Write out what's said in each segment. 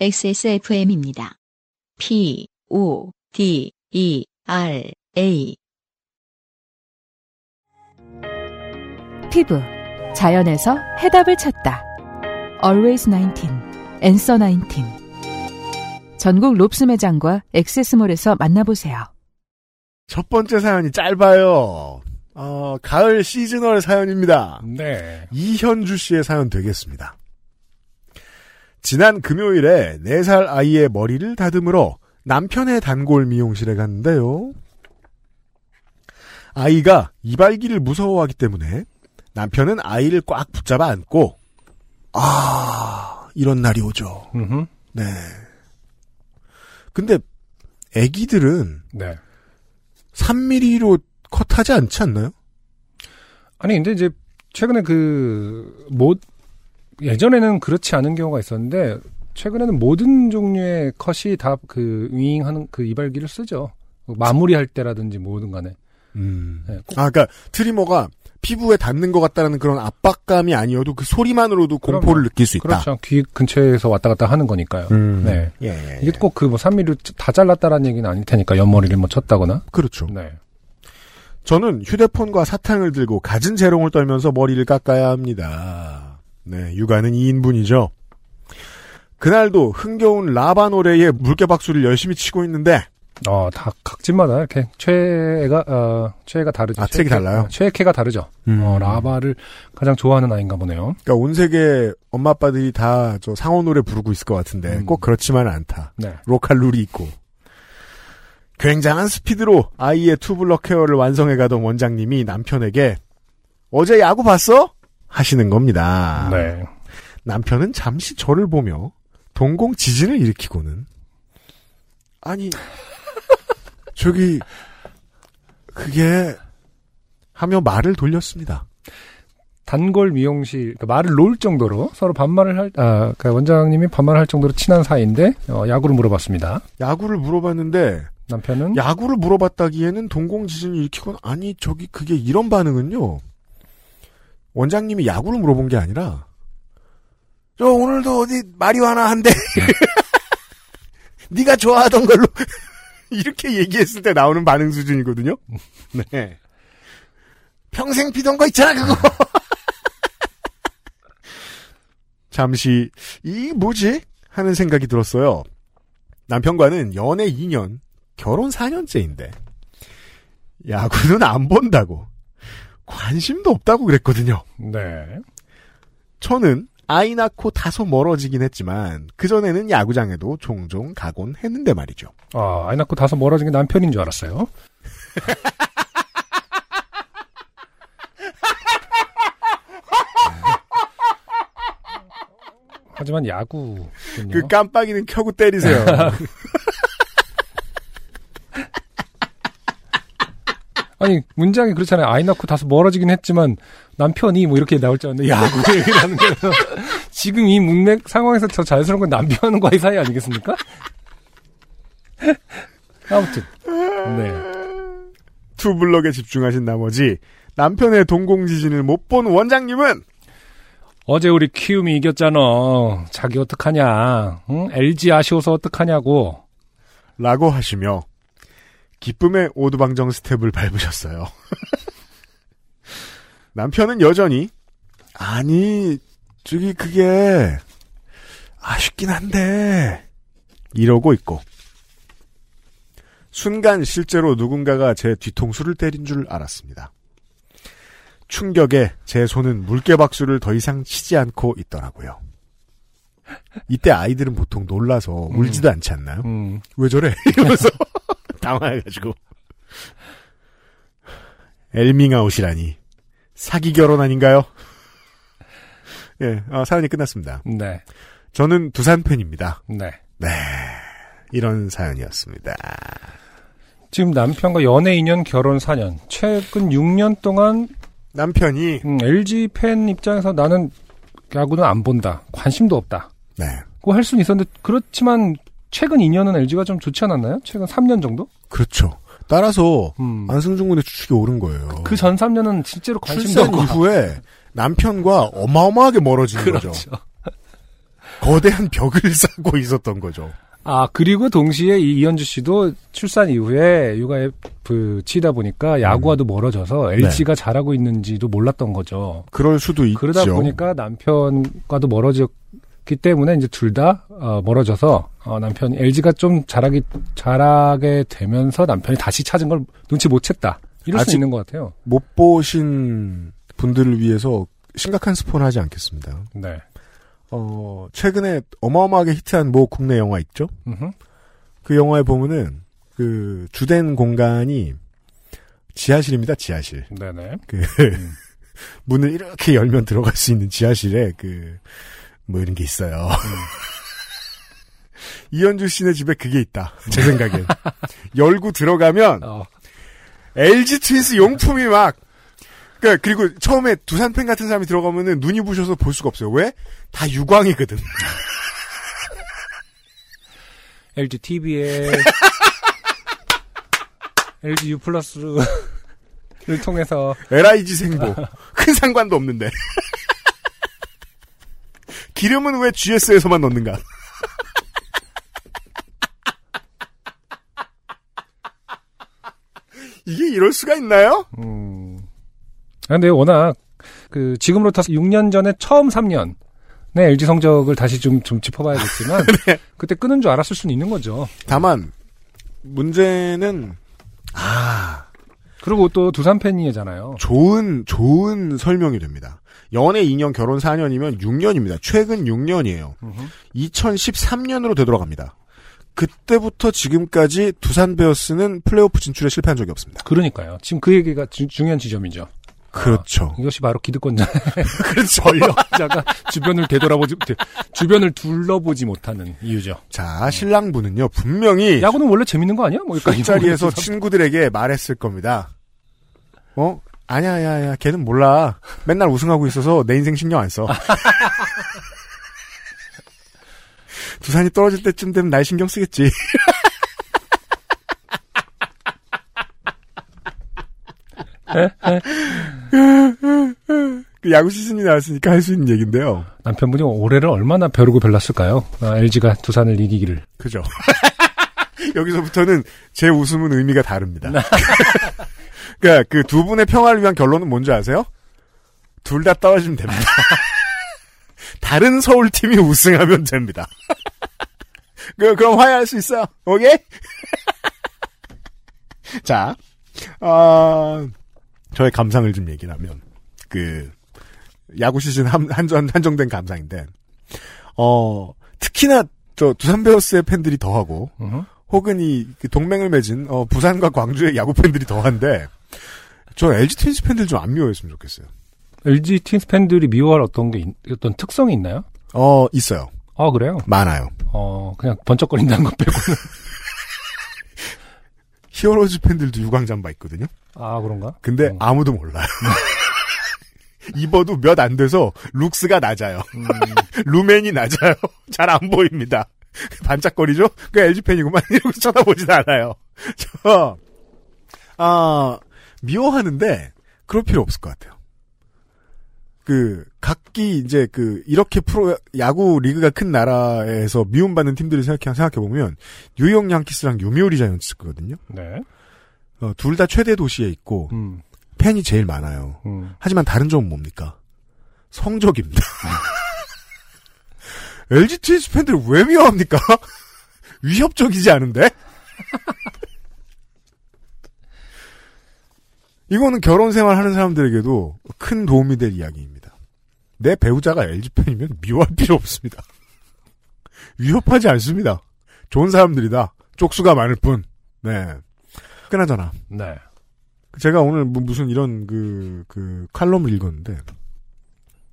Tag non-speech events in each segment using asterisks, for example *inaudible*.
XSFM입니다. P, O, D, E, R, A. 피부. 자연에서 해답을 찾다. Always 19. Answer 19. 전국 롭스 매장과 액세스몰에서 만나보세요. 첫 번째 사연이 짧아요. 어, 가을 시즈널 사연입니다. 네. 이현주 씨의 사연 되겠습니다. 지난 금요일에 4살 아이의 머리를 다듬으러 남편의 단골 미용실에 갔는데요. 아이가 이발기를 무서워하기 때문에 남편은 아이를 꽉 붙잡아 안고 아 이런 날이 오죠. 음흠. 네. 근데 아기들은 네. 3mm로 컷하지 않지 않나요? 아니 근데 이제 최근에 그 모, 예전에는 그렇지 않은 경우가 있었는데 최근에는 모든 종류의 컷이 다 그 윙하는 그 이발기를 쓰죠. 마무리할 때라든지 뭐든 간에. 음. 네, 꼭 아, 그러니까 트리머가 피부에 닿는 것 같다라는 그런 압박감이 아니어도 그 소리만으로도. 공포를 느낄 수 있다. 그렇죠. 귀 근처에서 왔다 갔다 하는 거니까요. 음. 네. 예, 예, 이게 예. 꼭그뭐 3mm 다 잘랐다라는 얘기는 아닐 테니까 옆머리를 뭐 쳤다거나. 그렇죠. 네. 저는 휴대폰과 사탕을 들고 갖은 재롱을 떨면서 머리를 깎아야 합니다. 네, 육아는 2인분이죠. 그날도 흥겨운 라바 노래에 물개박수를 열심히 치고 있는데 어, 다 각집마다 이렇게 최애가 어, 최애가 다르죠. 아, 최애- 달라요? 어, 최애캐가 다르죠. 음. 어, 라바를 가장 좋아하는 아이인가 보네요. 그러니까 온 세계 엄마 아빠들이 다 저 상어 노래 부르고 있을 것 같은데 음. 꼭 그렇지만은 않다. 네. 로컬 룰이 있고 굉장한 스피드로 아이의 투블럭 헤어를 완성해 가던 원장님이 남편에게 어제 야구 봤어? 하시는 겁니다. 네. 남편은 잠시 저를 보며 동공 지진을 일으키고는 아니 저기 그게 하며 말을 돌렸습니다. 단골 미용실 그러니까 말을 놓을 정도로 서로 반말을 할 아, 그 원장님이 반말을 할 정도로 친한 사이인데 어, 야구를 물어봤습니다. 야구를 물어봤는데 남편은 야구를 물어봤다기에는 동공 지진을 일으키곤 아니 저기 그게 이런 반응은요. 원장님이 야구를 물어본 게 아니라 저 오늘도 어디 마리화나 한대. *laughs* 네가 좋아하던 걸로 *laughs* 이렇게 얘기했을 때 나오는 반응 수준이거든요. 네. 평생 피던 거 있잖아 그거. *laughs* 잠시 이 뭐지 하는 생각이 들었어요. 남편과는 연애 2년, 결혼 4년째인데 야구는 안 본다고 관심도 없다고 그랬거든요. 네. 저는 아이 낳고 다소 멀어지긴 했지만 그전에는 야구장에도 종종 가곤 했는데 말이죠. 아, 아이 낳고 다소 멀어진 게 남편인 줄 알았어요. 하지만 야구군요. 그 깜빡이는 켜고 때리세요. *laughs* 아니 문장이 그렇잖아요. 아이 낳고 다소 멀어지긴 했지만 남편이 뭐 이렇게 나올 줄 알았는데 야구 *laughs* 얘기라는 거예요. 지금 이 문맥 상황에서 더 자연스러운 건 남편과의 사이 아니겠습니까? *laughs* 아무튼 네. 투블럭에 집중하신 나머지 남편의 동공지진을 못 본 원장님은 어제 우리 키움이 이겼잖아. 자기 어떡하냐? 응? LG 아쉬워서 어떡하냐고. 라고 하시며 기쁨의 오두방정 스텝을 밟으셨어요. *laughs* 남편은 여전히 아니 저기 그게 아쉽긴 한데 이러고 있고 순간 실제로 누군가가 제 뒤통수를 때린 줄 알았습니다. 충격에 제 손은 물개박수를 더 이상 치지 않고 있더라고요. 이때 아이들은 보통 놀라서 울지도 않지 않나요? 음. 왜 저래? *laughs* 이러면서 당황해가지고 엘밍아웃이라니 사기 결혼 아닌가요? 예, 어, 사연이 끝났습니다. 네. 저는 두산 팬입니다. 네. 이런 사연이었습니다. 지금 남편과 연애 2년, 결혼 4년. 최근 6년 동안 남편이 음, LG 팬 입장에서 나는 야구는 안 본다. 관심도 없다. 네 그거 할 수는 있었는데 그렇지만 최근 2년은 LG가 좀 좋지 않았나요? 최근 3년 정도? 그렇죠. 따라서 음. 안승준 군의 추측이 옳은 거예요. 그 전 3년은 실제로 관심도 출산 없고 이후에 남편과 어마어마하게 멀어진 거죠. 그렇죠. 거대한 벽을 *laughs* 쌓고 있었던 거죠. 아 그리고 동시에 이 이현주 씨도 출산 이후에 육아F 치다 보니까 야구와도 멀어져서 LG가 잘하고 있는지도 몰랐던 거죠. 그럴 수도 있죠. 그러다 보니까 남편과도 멀어졌 기 때문에 이제 둘 다 어, 멀어져서 어, 남편이 LG가 좀 잘하기 잘하게 되면서 남편이 다시 찾은 걸 눈치 못 챘다. 이럴 수 있는 것 같아요. 못 보신 분들을 위해서 심각한 스포는 하지 않겠습니다. 네. 어, 최근에 어마어마하게 히트한 모 국내 영화 있죠? 음흠. 그 영화에 보면은 그 주된 공간이 지하실입니다, 지하실. 네네. 그 *laughs* 문을 이렇게 열면 들어갈 수 있는 지하실에 그 뭐 이런 게 있어요. *laughs* 이현주 씨네 집에 그게 있다. 제 생각엔. *laughs* 열고 들어가면 어, LG 트윈스 용품이 막 그러니까 그리고 처음에 두산 팬 같은 사람이 들어가면은 눈이 부셔서 볼 수가 없어요. 왜? 다 유광이거든. LG TV에 LG U 플러스를 통해서 LIG 생보. 큰 상관도 없는데. *laughs* 기름은 왜 GS에서만 넣는가? *laughs* 이게 이럴 수가 있나요? 음. 아, 근데 워낙 그 지금으로부터 6년 전에 처음 3년 네, LG 성적을 다시 좀, 좀 짚어봐야겠지만, *laughs* 그때 끊은 줄 알았을 수는 있는 거죠. 다만 문제는 아 그리고 또 두산 팬이잖아요. 좋은 좋은 설명이 됩니다. 연애 2년, 결혼 4년이면 6년입니다. 최근 6년이에요. 2013년으로 되돌아갑니다. 그때부터 지금까지 두산 베어스는 플레이오프 진출에 실패한 적이 없습니다. 그러니까요. 지금 그 얘기가 주- 중요한 지점이죠. 그렇죠. 이것이 바로 기득권자. *laughs* 그렇죠. *laughs* 권력자가 주변을 되돌아보지, 되- 주변을 둘러보지 못하는 이유죠. 자, 신랑분은요, 분명히 야구는 원래 재밌는 거 아니야? 뭐, 그러니까 술자리에서 친구들에게 말했을 겁니다. 어? 아니야, 야, 야, 걔는 몰라. 맨날 우승하고 있어서 내 인생 신경 안 써. *laughs* 두산이 떨어질 때쯤 되면 날 신경 쓰겠지. *laughs* 그 야구 시즌이 나왔으니까 할 수 있는 얘기인데요. 남편분이 올해를 얼마나 벼르고 별났을까요? 아, LG가 두산을 이기기를. 그죠. *laughs* 여기서부터는 제 웃음은 의미가 다릅니다. 그러니까 그 두 분의 평화를 위한 결론은 뭔지 아세요? 둘 다 떨어지면 됩니다. *laughs* 다른 서울 팀이 우승하면 됩니다. *laughs* 그, 그럼 화해할 수 있어요. 오케이? *laughs* 자, 어, 저의 감상을 좀 얘기를 하면, 그, 야구 시즌 한, 한전, 한정된 감상인데, 어, 특히나, 저, 두산 베어스의 팬들이 더하고, 음흠. 혹은 이그 동맹을 맺은 어, 부산과 광주의 야구 팬들이 더한데 저 LG 트윈스 팬들 좀 안 미워했으면 좋겠어요. LG 팀스 팬들이 미워할 어떤 게, 있- 어떤 특성이 있나요? 어 있어요. 아, 그래요? 많아요. 어, 그냥 번쩍거린다는 것 빼고는. *laughs* 히어로즈 팬들도 유광잠바 있거든요. 아, 그런가? 근데 음. 아무도 몰라요. *laughs* 입어도 몇 안 돼서 룩스가 낮아요. 음, *laughs* 루멘이 낮아요. 잘 안 보입니다. 반짝거리죠? 그 LG 팬이구만 이러고 쳐다보진 않아요. 저, 아, 미워하는데, 그럴 필요 없을 것 같아요. 그, 각기 이제 그, 이렇게 프로, 야구 리그가 큰 나라에서 미움받는 팀들을 생각해, 생각해 보면, 뉴욕 양키스랑 요미우리 자이언츠거든요? 네. 어, 둘 다 최대 도시에 있고, 음, 팬이 제일 많아요. 음. 하지만 다른 점은 뭡니까? 성적입니다. *laughs* LG 트윈스 팬들 왜 미워합니까? *laughs* 위협적이지 않은데? 이거는 결혼 생활 하는 사람들에게도 큰 도움이 될 이야기입니다. 내 배우자가 LG 팬이면 미워할 필요 없습니다. *laughs* 위협하지 않습니다. 좋은 사람들이다. 쪽수가 많을 뿐. 네. 그나저나. 네. 제가 오늘 뭐 무슨 이런 그, 그 칼럼을 읽었는데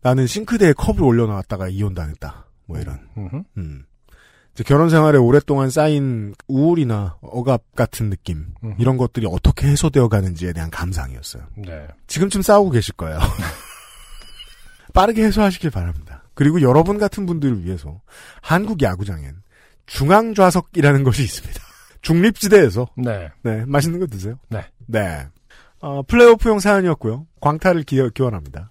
나는 싱크대에 컵을 올려놨다가 이혼 당했다. 뭐 이런. 음. 결혼 생활에 오랫동안 쌓인 우울이나 억압 같은 느낌 음흠. 이런 것들이 어떻게 해소되어 가는지에 대한 감상이었어요. 네. 지금쯤 싸우고 계실 거예요. *laughs* 빠르게 해소하시길 바랍니다. 그리고 여러분 같은 분들을 위해서 한국 야구장엔 중앙 좌석이라는 것이 있습니다. *laughs* 중립지대에서 네. 네 맛있는 거 드세요. 네. 네. 어, 플레이오프용 사연이었고요. 광탈을 기, 기원합니다.